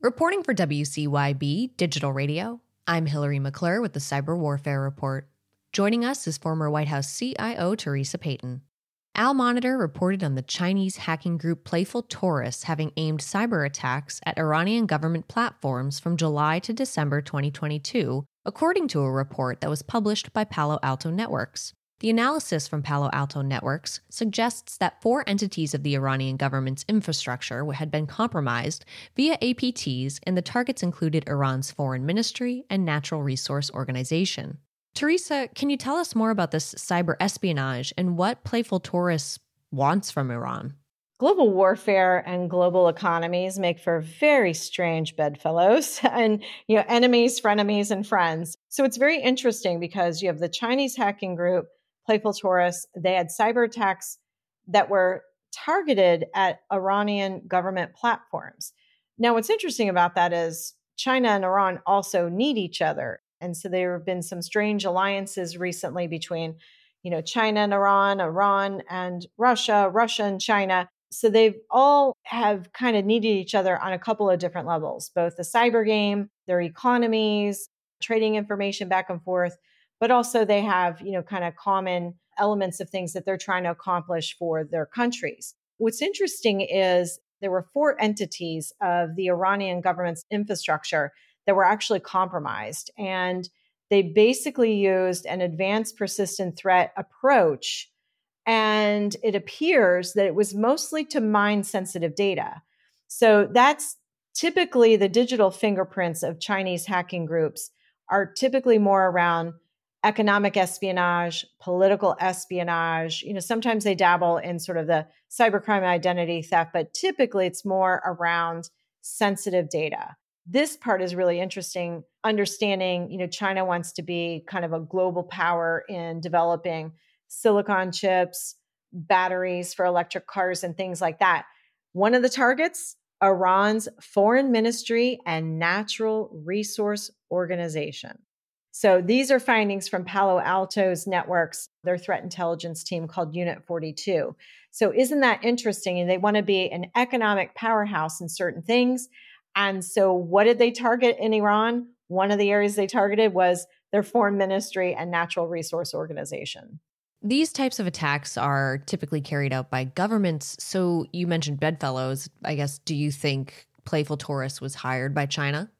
Reporting for WCYB Digital Radio, I'm Hillary McClure with the Cyber Warfare Report. Joining us is former White House CIO Teresa Payton. Al Monitor reported on the Chinese hacking group Playful Taurus having aimed cyber attacks at Iranian government platforms from July to December 2022, according to a report that was published by Palo Alto Networks. The analysis from Palo Alto Networks suggests that four entities of the Iranian government's infrastructure had been compromised via APTs, and the targets included Iran's foreign ministry and natural resource organization. Teresa, can you tell us more about this cyber espionage and what Playful Taurus wants from Iran? Global warfare and global economies make for very strange bedfellows and you know enemies, frenemies and friends. So it's very interesting because you have the Chinese hacking group Playful Taurus, they had cyber attacks that were targeted at Iranian government platforms. Now, what's interesting about that is China and Iran also need each other. And so there have been some strange alliances recently between, you know, China and Iran, Iran and Russia, Russia and China. So they've all have kind of needed each other on a couple of different levels, both the cyber game, their economies, trading information back and forth, but also they have, you know, kind of common elements of things that they're trying to accomplish for their countries. What's interesting is there were four entities of the Iranian government's infrastructure that were actually compromised. And they basically used an advanced persistent threat approach. And it appears that it was mostly to mine sensitive data. So that's typically the digital fingerprints of Chinese hacking groups are typically more around economic espionage, political espionage. You know, sometimes they dabble in sort of the cybercrime identity theft, but typically it's more around sensitive data. This part is really interesting understanding, you know, China wants to be kind of a global power in developing silicon chips, batteries for electric cars and things like that. One of the targets Iran's Foreign Ministry and Natural Resource Organization. So these are findings from Palo Alto's networks, their threat intelligence team called Unit 42. So isn't that interesting? And they want to be an economic powerhouse in certain things. And so what did they target in Iran? One of the areas they targeted was their foreign ministry and natural resource organization. These types of attacks are typically carried out by governments. So you mentioned bedfellows. I guess, do you think Playful Taurus was hired by China?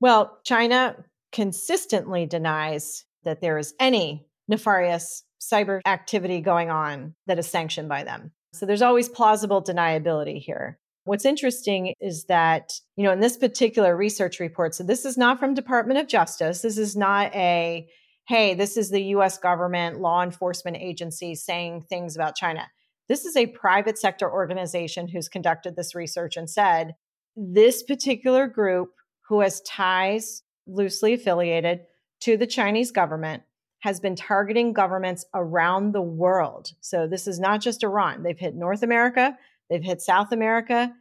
Well, China consistently denies that there is any nefarious cyber activity going on that is sanctioned by them. So there's always plausible deniability here. What's interesting is that, you know, in this particular research report, so this is not from Department of Justice. This is not a, hey, this is the US government law enforcement agency saying things about China. This is a private sector organization who's conducted this research and said this particular group who has ties loosely affiliated to the Chinese government, has been targeting governments around the world. So this is not just Iran. They've hit North America, they've hit South America,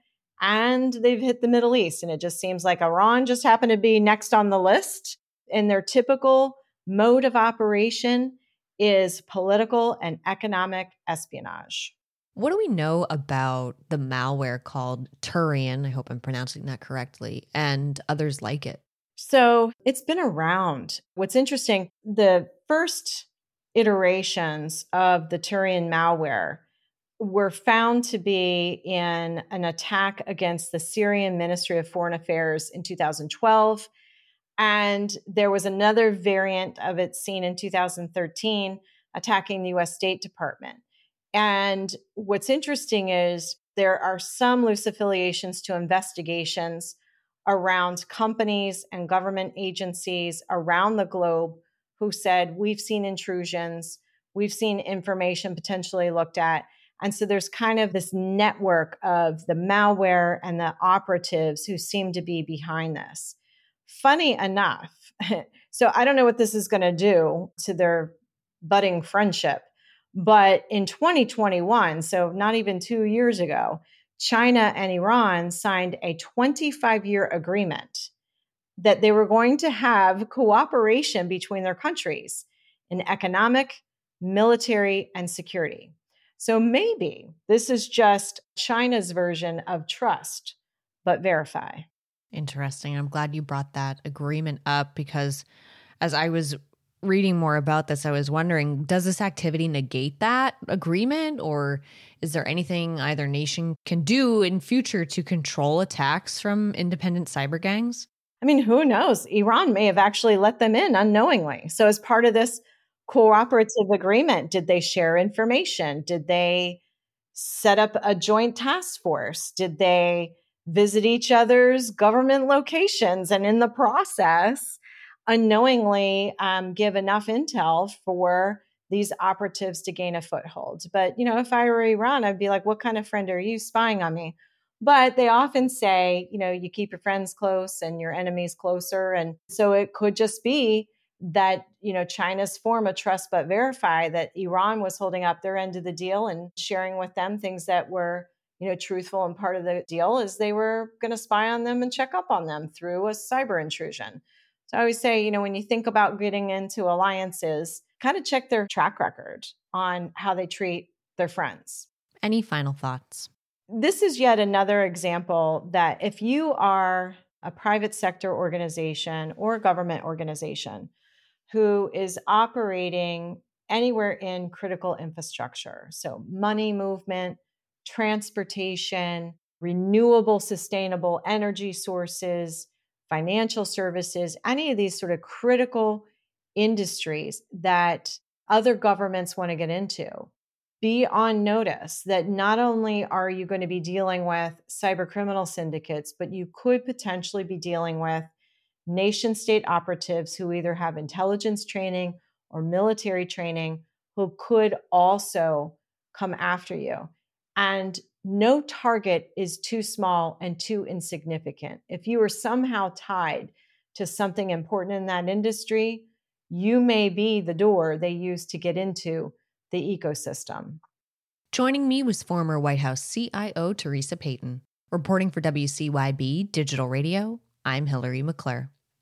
and they've hit the Middle East. And it just seems like Iran just happened to be next on the list. And their typical mode of operation is political and economic espionage. What do we know about the malware called Turian? I hope I'm pronouncing that correctly, and others like it. So it's been around. What's interesting, the first iterations of the Turian malware were found to be in an attack against the Syrian Ministry of Foreign Affairs in 2012. And there was another variant of it seen in 2013 attacking the US State Department. And what's interesting is there are some loose affiliations to investigations around companies and government agencies around the globe who said, We've seen intrusions, we've seen information potentially looked at. And so there's kind of this network of the malware and the operatives who seem to be behind this. Funny enough, so I don't know what this is going to do to their budding friendship, but in 2021, so not even two years ago, China and Iran signed a 25 year agreement that they were going to have cooperation between their countries in economic, military, and security. So maybe this is just China's version of trust, but verify. Interesting. I'm glad you brought that agreement up because as I was reading more about this, I was wondering does this activity negate that agreement or is there anything either nation can do in future to control attacks from independent cyber gangs? I mean, who knows? Iran may have actually let them in unknowingly. So, as part of this cooperative agreement, did they share information? Did they set up a joint task force? Did they visit each other's government locations and in the process unknowingly um, give enough intel for these operatives to gain a foothold. But, you know, if I were Iran, I'd be like, what kind of friend are you spying on me? But they often say, you know, you keep your friends close and your enemies closer. And so it could just be that, you know, China's form of trust but verify that Iran was holding up their end of the deal and sharing with them things that were you know, truthful and part of the deal is they were going to spy on them and check up on them through a cyber intrusion. So I always say, you know, when you think about getting into alliances, kind of check their track record on how they treat their friends. Any final thoughts? This is yet another example that if you are a private sector organization or a government organization who is operating anywhere in critical infrastructure, so money movement, transportation, renewable, sustainable energy sources, financial services, any of these sort of critical industries that other governments want to get into. Be on notice that not only are you going to be dealing with cyber criminal syndicates, but you could potentially be dealing with nation state operatives who either have intelligence training or military training who could also come after you. And no target is too small and too insignificant. If you are somehow tied to something important in that industry, you may be the door they use to get into the ecosystem. Joining me was former White House CIO Teresa Payton. Reporting for WCYB Digital Radio, I'm Hillary McClure.